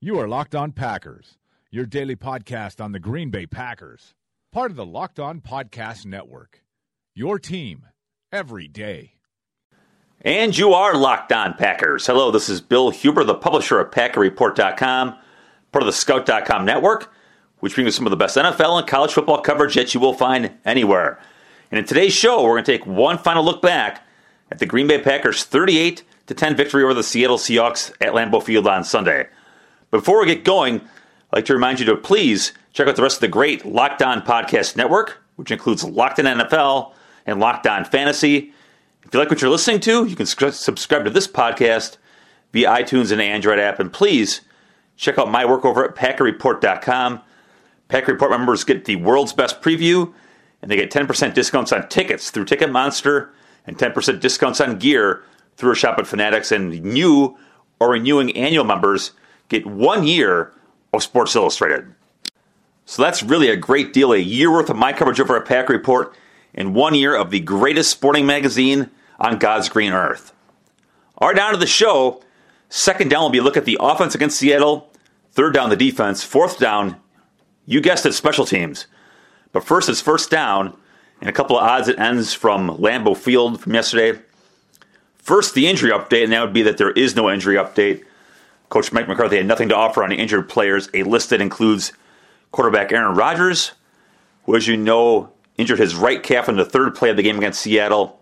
You are Locked On Packers, your daily podcast on the Green Bay Packers. Part of the Locked On Podcast Network. Your team every day. And you are Locked On Packers. Hello, this is Bill Huber, the publisher of PackerReport.com, part of the Scout.com network which brings you some of the best NFL and college football coverage that you will find anywhere. And in today's show, we're going to take one final look back at the Green Bay Packers' 38 to 10 victory over the Seattle Seahawks at Lambeau Field on Sunday. Before we get going, I'd like to remind you to please check out the rest of the great Locked On Podcast Network, which includes Locked On NFL and Locked On Fantasy. If you like what you're listening to, you can subscribe to this podcast via iTunes and Android app. And please check out my work over at PackerReport.com Pack Report members get the world's best preview, and they get 10% discounts on tickets through Ticketmonster and 10% discounts on gear through a shop at Fanatics. And new or renewing annual members get one year of Sports Illustrated. So that's really a great deal. A year worth of my coverage over at Pack Report and one year of the greatest sporting magazine on God's green earth. All right, down to the show. Second down will be a look at the offense against Seattle. Third down, the defense. Fourth down, you guessed it, special teams. But first, it's first down, and a couple of odds and ends from Lambeau Field from yesterday. First, the injury update, and that would be that there is no injury update. Coach Mike McCarthy had nothing to offer on injured players. A list that includes quarterback Aaron Rodgers, who, as you know, injured his right calf in the third play of the game against Seattle.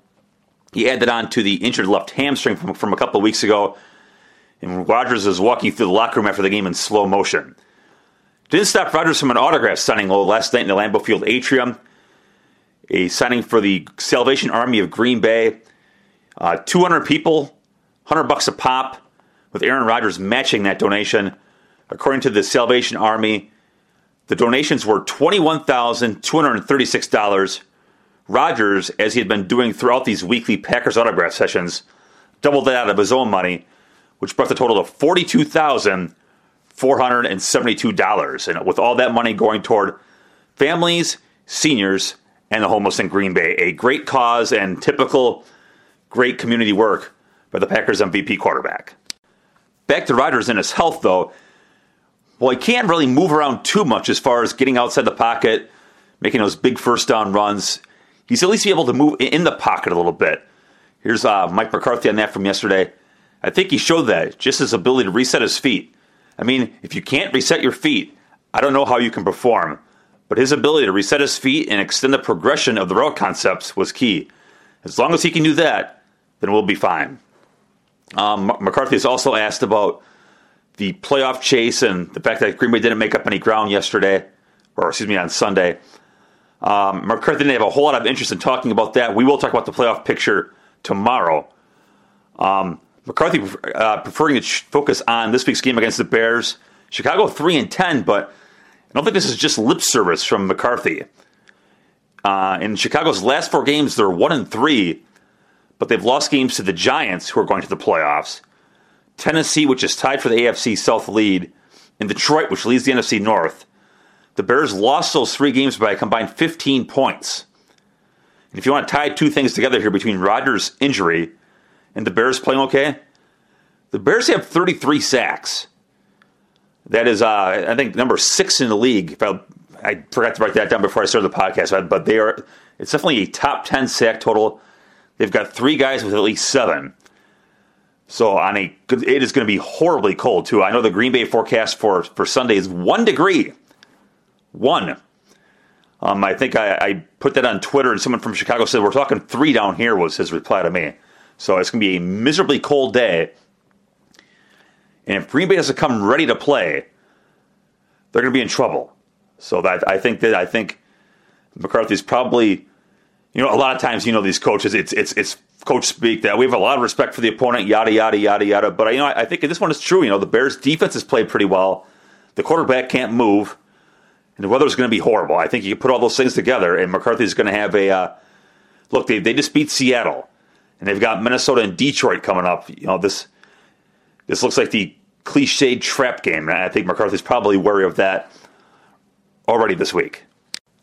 He added on to the injured left hamstring from, from a couple of weeks ago. And Rodgers was walking through the locker room after the game in slow motion. Didn't stop Rodgers from an autograph signing last night in the Lambeau Field atrium. A signing for the Salvation Army of Green Bay. Uh, 200 people, 100 bucks a pop, with Aaron Rodgers matching that donation. According to the Salvation Army, the donations were $21,236. Rodgers, as he had been doing throughout these weekly Packers autograph sessions, doubled that out of his own money, which brought the total to 42000 $472. And with all that money going toward families, seniors, and the homeless in Green Bay. A great cause and typical great community work by the Packers MVP quarterback. Back to Rodgers and his health, though. Well, he can't really move around too much as far as getting outside the pocket, making those big first down runs. He's at least able to move in the pocket a little bit. Here's uh, Mike McCarthy on that from yesterday. I think he showed that, just his ability to reset his feet. I mean, if you can't reset your feet, I don't know how you can perform. But his ability to reset his feet and extend the progression of the route concepts was key. As long as he can do that, then we'll be fine. Um, McCarthy has also asked about the playoff chase and the fact that Green Bay didn't make up any ground yesterday, or excuse me, on Sunday. Um, McCarthy didn't have a whole lot of interest in talking about that. We will talk about the playoff picture tomorrow. Um, McCarthy uh, preferring to focus on this week's game against the Bears. Chicago three and ten, but I don't think this is just lip service from McCarthy. Uh, in Chicago's last four games, they're one and three, but they've lost games to the Giants, who are going to the playoffs. Tennessee, which is tied for the AFC South lead, and Detroit, which leads the NFC North. The Bears lost those three games by a combined 15 points. And if you want to tie two things together here between Rodgers' injury and the Bears playing okay. The Bears have 33 sacks. That is, uh, I think, number six in the league. If I, I forgot to write that down before I started the podcast, but they are. It's definitely a top 10 sack total. They've got three guys with at least seven. So on a, it is going to be horribly cold too. I know the Green Bay forecast for for Sunday is one degree. One. Um, I think I, I put that on Twitter, and someone from Chicago said we're talking three down here. Was his reply to me. So it's going to be a miserably cold day. And if Green Bay doesn't come ready to play, they're going to be in trouble. So that I think that I think McCarthy's probably, you know, a lot of times you know these coaches, it's it's it's coach speak that we have a lot of respect for the opponent, yada yada yada yada. But you know, I, I think this one is true. You know, the Bears' defense has played pretty well. The quarterback can't move, and the weather's going to be horrible. I think you put all those things together, and McCarthy's going to have a uh, look. They they just beat Seattle, and they've got Minnesota and Detroit coming up. You know, this this looks like the cliched trap game, and I think McCarthy's probably wary of that already this week.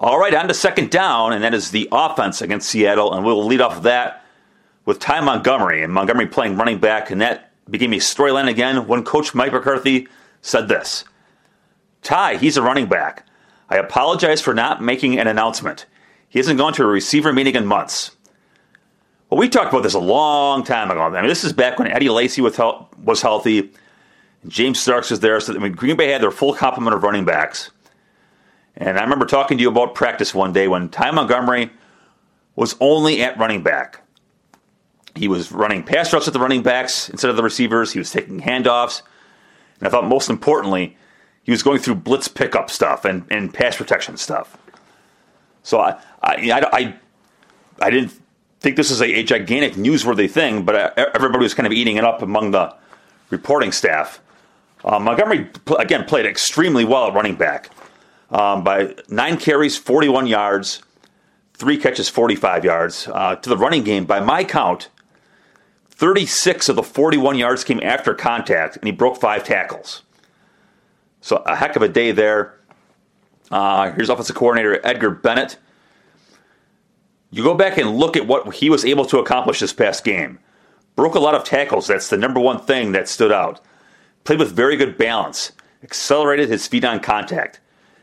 All right, on to second down, and that is the offense against Seattle, and we'll lead off that with Ty Montgomery, and Montgomery playing running back, and that became a storyline again when Coach Mike McCarthy said this Ty, he's a running back. I apologize for not making an announcement. He hasn't gone to a receiver meeting in months. Well, we talked about this a long time ago. I mean, this is back when Eddie Lacy was, was healthy, James Starks was there. So I mean, Green Bay had their full complement of running backs. And I remember talking to you about practice one day when Ty Montgomery was only at running back. He was running pass rush at the running backs instead of the receivers. He was taking handoffs. And I thought most importantly, he was going through blitz pickup stuff and, and pass protection stuff. So I, I, I, I, I didn't think this was a, a, gigantic newsworthy thing, but everybody was kind of eating it up among the reporting staff. Uh, Montgomery, again, played extremely well at running back um, by nine carries, 41 yards, three catches, 45 yards. Uh, to the running game, by my count, 36 of the 41 yards came after contact, and he broke five tackles. So a heck of a day there. Uh, here's offensive coordinator Edgar Bennett. You go back and look at what he was able to accomplish this past game. Broke a lot of tackles. That's the number one thing that stood out. Played with very good balance. Accelerated his feet on contact.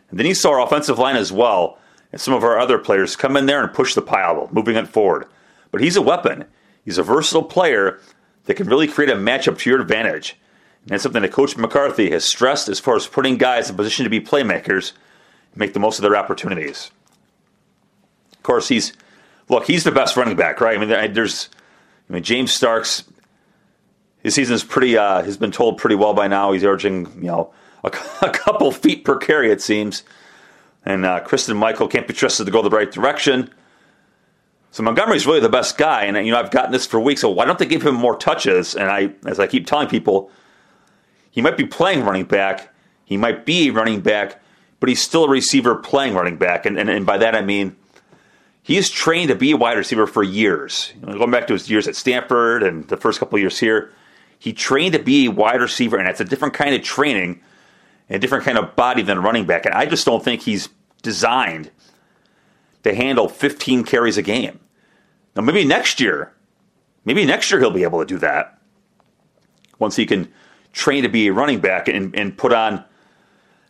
And then you saw our offensive line as well, and some of our other players come in there and push the pile, moving it forward. But he's a weapon. He's a versatile player that can really create a matchup to your advantage. And that's something that Coach McCarthy has stressed as far as putting guys in position to be playmakers and make the most of their opportunities. Of course, he's look, he's the best running back, right? I mean, there's, I mean, James Starks. His season is pretty. Uh, has been told pretty well by now. He's averaging, you know, a, a couple feet per carry, it seems. And uh, Christine Michael can't be trusted to go the right direction. So Montgomery's really the best guy, and you know I've gotten this for weeks. So why don't they give him more touches? And I, as I keep telling people, he might be playing running back, he might be running back, but he's still a receiver playing running back. And and, and by that I mean he's trained to be a wide receiver for years. You know, going back to his years at Stanford and the first couple years here, he trained to be a wide receiver, and that's a different kind of training a different kind of body than running back. And I just don't think he's designed to handle 15 carries a game. Now, maybe next year, maybe next year he'll be able to do that once he can train to be a running back and, and put on,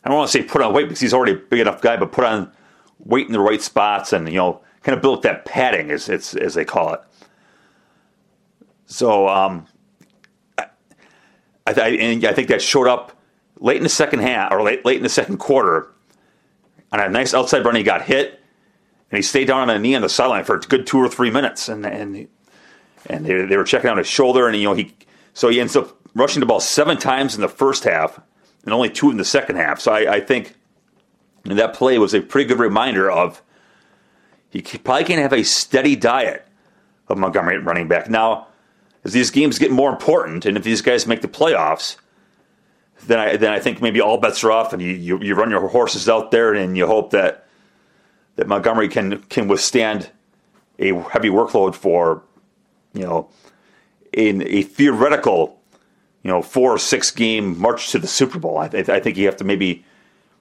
I don't want to say put on weight because he's already a big enough guy, but put on weight in the right spots and, you know, kind of build that padding, as, as, as they call it. So, um, I, I, I think that showed up late in the second half or late late in the second quarter, on a nice outside run, he got hit, and he stayed down on a knee on the sideline for a good two or three minutes, and and and they, they were checking out his shoulder, and you know he so he ends up rushing the ball seven times in the first half and only two in the second half. So I, I think that play was a pretty good reminder of he probably can't have a steady diet of Montgomery running back now. As these games get more important, and if these guys make the playoffs, then I then I think maybe all bets are off, and you, you, you run your horses out there, and you hope that that Montgomery can can withstand a heavy workload for you know in a theoretical you know four or six game march to the Super Bowl. I, th- I think you have to maybe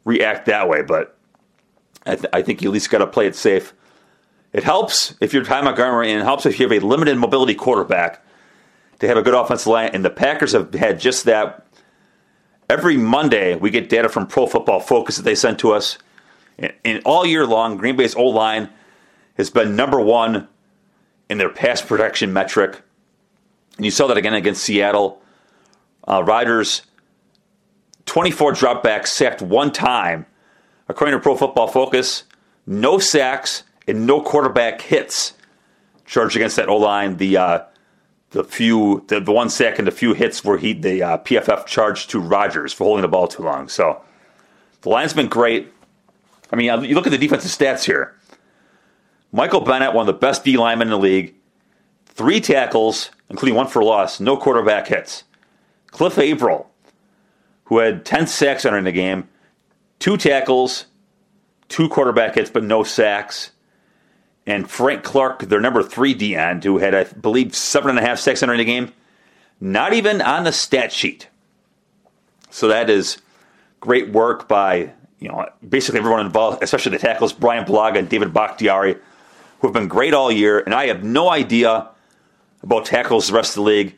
react that way, but I, th- I think you at least got to play it safe. It helps if you're Ty Montgomery, and it helps if you have a limited mobility quarterback to have a good offensive line. And the Packers have had just that Every Monday, we get data from Pro Football Focus that they send to us. And all year long, Green Bay's O line has been number one in their pass protection metric. And you saw that again against Seattle. Uh, Rodgers, 24 dropbacks, sacked one time. According to Pro Football Focus, no sacks and no quarterback hits charged against that O line. The uh, the few the, the one sack and the few hits where he the uh, PFF charged to Rodgers for holding the ball too long. So the line's been great. I mean, you look at the defensive stats here. Michael Bennett, one of the best D linemen in the league, three tackles, including one for loss, no quarterback hits. Cliff Avril, who had 10 sacks entering the game, two tackles, two quarterback hits, but no sacks. And Frank Clark, their number three D end, who had, I believe, seven and a half sacks entering the game, not even on the stat sheet. So that is great work by you know basically everyone involved, especially the tackles, Bryan Bulaga and David Bakhtiari who have been great all year, and I have no idea about tackles the rest of the league.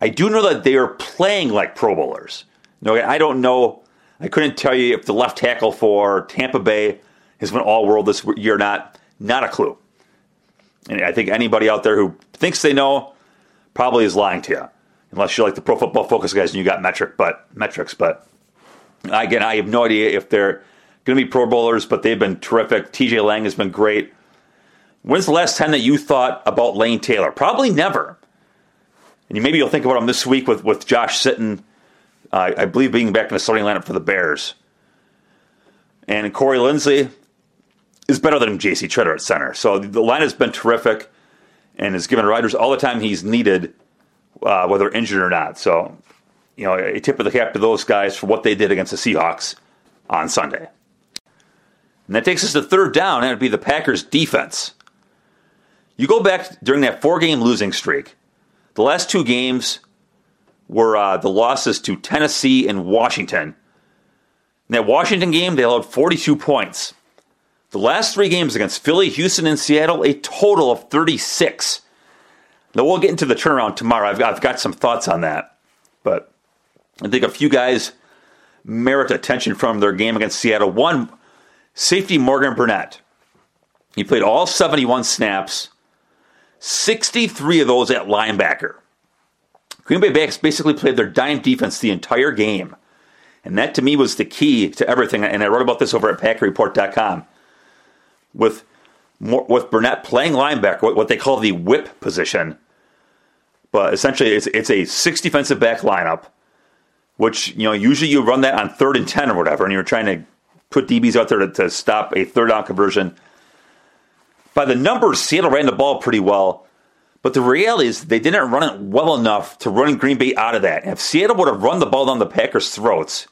I do know that they are playing like Pro Bowlers. No, I don't know. I couldn't tell you if the left tackle for Tampa Bay has been all world this year or not. Not a clue. And I think anybody out there who thinks they know probably is lying to you, unless you're like the Pro Football Focus guys and you got metric, but metrics. But again, I have no idea if they're going to be Pro Bowlers, but they've been terrific. TJ Lang has been great. When's the last time that you thought about Lane Taylor? Probably never. And you, maybe you'll think about him this week with, with Josh Sitton, uh, I believe, being back in the starting lineup for the Bears. And Corey Linsley is better than J.C. Tretter at center. So the line has been terrific and has given Rodgers all the time he's needed, uh, whether injured or not. So, you know, a tip of the cap to those guys for what they did against the Seahawks on Sunday. And that takes us to third down, and it'd be the Packers' defense. You go back during that four game losing streak, the last two games were uh, the losses to Tennessee and Washington. In that Washington game, they allowed 42 points. The last three games against Philly, Houston, and Seattle, a total of 36. Now, we'll get into the turnaround tomorrow. I've got, I've got some thoughts on that. But I think a few guys merit attention from their game against Seattle. One, safety Morgan Burnett. He played all 71 snaps 63 of those at linebacker. Green Bay Backs basically played their dime defense the entire game. And that to me was the key to everything. And I wrote about this over at PackerReport.com. With with Burnett playing linebacker, what they call the whip position, but essentially it's it's a six defensive back lineup, which you know usually you run that on third and ten or whatever, and you're trying to put DBs out there to, to stop a third down conversion by the numbers, Seattle ran the ball pretty well. But the reality is they didn't run it well enough to run Green Bay out of that. And if Seattle would have run the ball down the Packers' throats,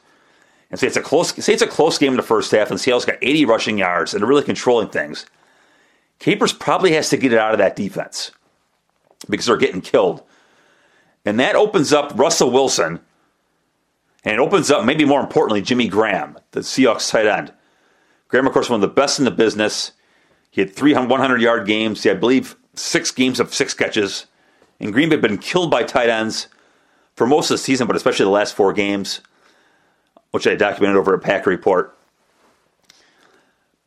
and say it's a close say it's a close game in the first half, and Seattle's got 80 rushing yards and they're really controlling things, Capers probably has to get it out of that defense because they're getting killed. And that opens up Russell Wilson, and it opens up, maybe more importantly, Jimmy Graham, the Seahawks tight end. Graham, of course, one of the best in the business. He had three 100 yard games. He had, I believe, six games of six catches. And Green Bay had been killed by tight ends for most of the season, but especially the last four games, which I documented over at Packer Report.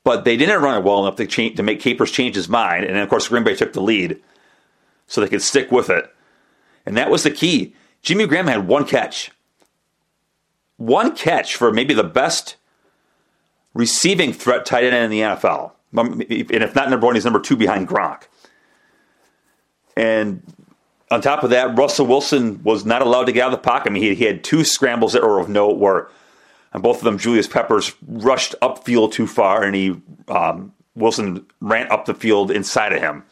But they didn't run it well enough to, change, to make Capers change his mind. And then, of course, Green Bay took the lead so they could stick with it. And that was the key. Jimmy Graham had one catch. One catch for maybe the best receiving threat tight end in the NFL and if not number one, he's number two behind Gronk. And on top of that, Russell Wilson was not allowed to get out of the pocket. I mean, he, he had two scrambles that were of note where on both of them, Julius Peppers rushed upfield too far, and he um, Wilson ran up the field inside of him.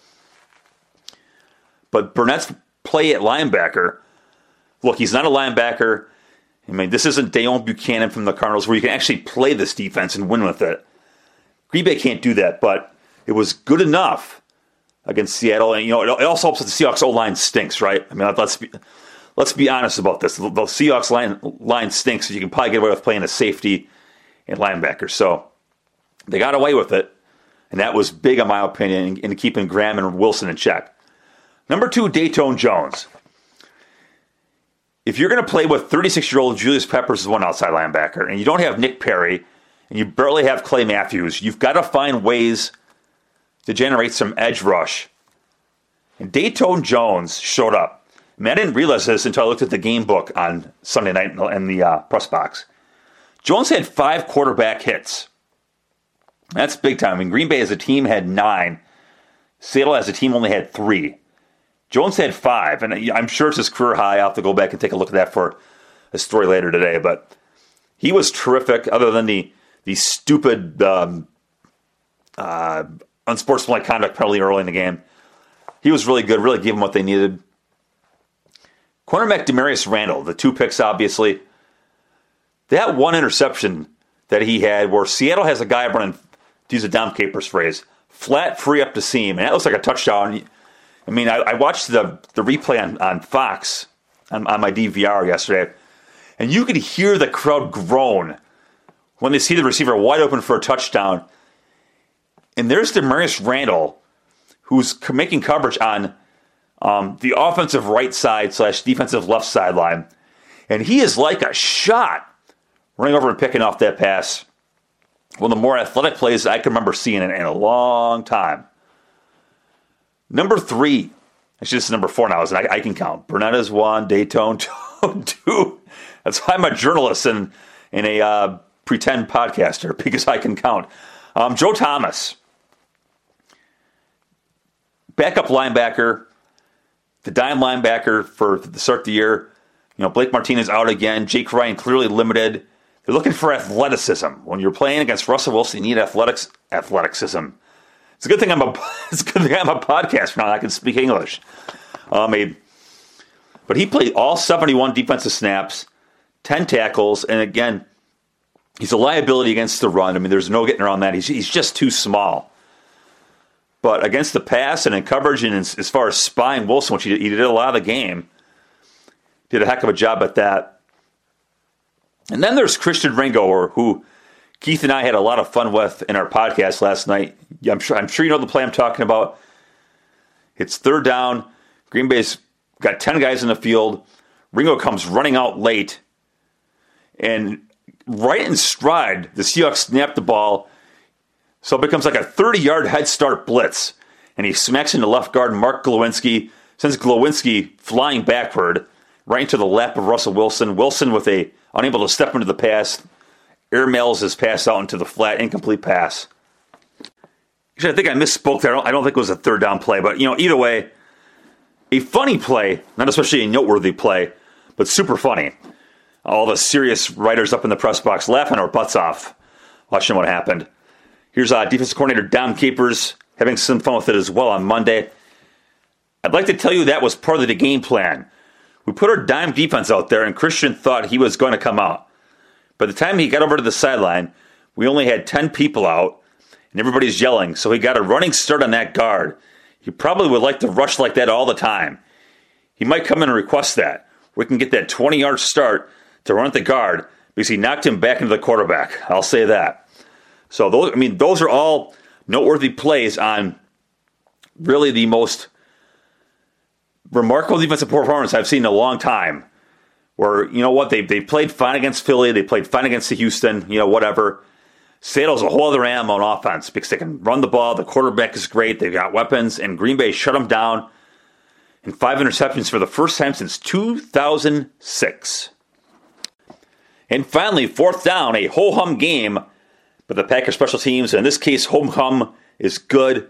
But Burnett's play at linebacker, look, he's not a linebacker. I mean, this isn't Deone Bucannon from the Cardinals where you can actually play this defense and win with it. Green Bay can't do that, but it was good enough against Seattle. And, you know, it also helps that the Seahawks O line stinks, right? I mean, let's be, let's be honest about this. The, Seahawks line, line stinks, you can probably get away with playing a safety and linebacker. So they got away with it, and that was big, in my opinion, in, in keeping Graham and Wilson in check. Number two, Datone Jones. If you're going to play with 36 year old Julius Peppers as one outside linebacker, and you don't have Nick Perry and you barely have Clay Matthews, you've got to find ways to generate some edge rush And Datone Jones showed up. I mean, I didn't realize this until I looked at the game book on Sunday night in the uh, press box. Jones had five quarterback hits. That's big time. I mean, Green Bay as a team had nine. Seattle as a team only had three. Jones had five, and I'm sure it's his career high. I'll have to go back and take a look at that for a story later today. But he was terrific, other than the the stupid um, uh, unsportsmanlike conduct penalty early in the game. He was really good, really gave them what they needed. Cornerback Damarious Randall, the two picks, obviously. That one interception that he had, where Seattle has a guy running, to use a Dom Capers phrase, flat free up the seam, and that looks like a touchdown. I mean, I, I watched the, the replay on, on Fox on, on my DVR yesterday, and you could hear the crowd groan when they see the receiver wide open for a touchdown. And there's Damarious Randall, who's making coverage on um, the offensive right side slash defensive left sideline. And he is like a shot running over and picking off that pass. One of the more athletic plays I can remember seeing in, in a long time. Number three, actually, this is number four now, and I, I can count. Is one, Datone two. That's why I'm a journalist and, and a uh, pretend podcaster, because I can count. Um, Joe Thomas, backup linebacker, the dime linebacker for the start of the year. You know, Blake Martinez out again. Jake Ryan clearly limited. They're looking for athleticism. When you're playing against Russell Wilson, you need athletics, athleticism. It's a good thing I'm a it's a good thing I'm a podcast now. I can speak English. Um, a, but he played all 71 defensive snaps, 10 tackles, and again, he's a liability against the run. I mean, there's no getting around that. He's, he's just too small. But against the pass and in coverage and as far as spying Wilson, which he did, he did a lot of the game, did a heck of a job at that. And then there's Christian Ringo, who Keith and I had a lot of fun with in our podcast last night. I'm sure I'm sure you know the play I'm talking about. It's third down. Green Bay's got 10 guys in the field. Ringo comes running out late. And right in stride, the Seahawks snap the ball. So it becomes like a 30 yard head start blitz. And he smacks into left guard Mark Glowinski, sends Glowinski flying backward right into the lap of Russell Wilson. Wilson with a unable to step into the pass, airmails his pass out into the flat, incomplete pass. Actually, I think I misspoke there. I don't, I don't think it was a third down play, but you know, either way, a funny play, not especially a noteworthy play, but super funny. All the serious writers up in the press box laughing our butts off watching what happened. Here's uh, defensive coordinator Dom Capers having some fun with it as well on Monday. I'd like to tell you that was part of the game plan. We put our dime defense out there, and Christian thought he was going to come out. By the time he got over to the sideline, we only had 10 people out, and everybody's yelling, so he got a running start on that guard. He probably would like to rush like that all the time. He might come in and request that. We can get that 20 yard start to run at the guard because he knocked him back into the quarterback. I'll say that. So those, I mean, those are all noteworthy plays on really the most remarkable defensive performance I've seen in a long time. Where you know what they they played fine against Philly, they played fine against the Houston, you know whatever. Seattle's a whole other animal on offense because they can run the ball. The quarterback is great. They've got weapons, and Green Bay shut them down. in five interceptions for the first time since 2006. And finally, fourth down, a ho hum game. But the Packers special teams, in this case, home hum is good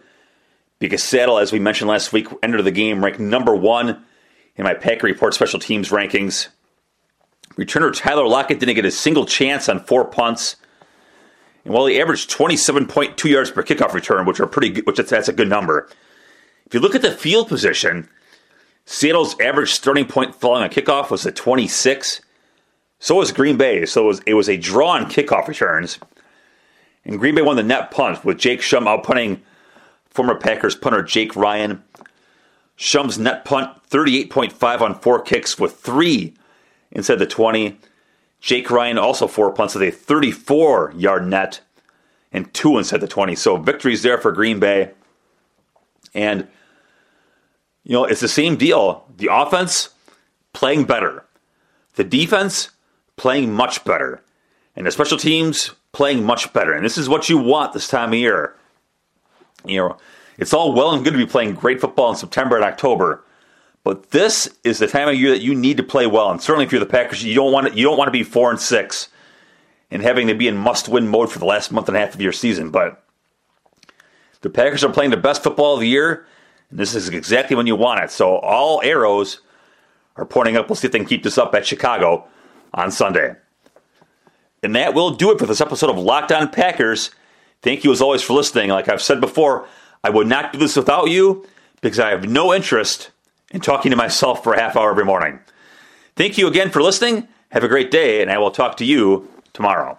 because Seattle, as we mentioned last week, entered the game ranked number one in my Packer Report special teams rankings. Returner Tyler Lockett didn't get a single chance on four punts. And while he averaged 27.2 yards per kickoff return, which are pretty good, which that's a good number. If you look at the field position, Seattle's average starting point following a kickoff was a 26. So was Green Bay. So it was, it was a draw on kickoff returns. And Green Bay won the net punt with Jake Schum outpunting former Packers punter Jake Ryan. Schum's net punt 38.5 on four kicks with three inside the 20. Jake Ryan also four punts with a 34 yard net and two inside the 20. So victories there for Green Bay. And, you know, it's the same deal. The offense playing better, the defense playing much better, and the special teams playing much better. And this is what you want this time of year. You know, It's all well and good to be playing great football in September and October, but this is the time of year that you need to play well. And certainly, if you're the Packers, you don't want to, you don't want to be four and six and having to be in must-win mode for the last month and a half of your season. But the Packers are playing the best football of the year, and this is exactly when you want it. So all arrows are pointing up. We'll see if they can keep this up at Chicago on Sunday. And that will do it for this episode of Locked On Packers. Thank you as always for listening. Like I've said before, I would not do this without you because I have no interest in talking to myself for a half hour every morning. Thank you again for listening. Have a great day, and I will talk to you tomorrow.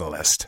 catalyst.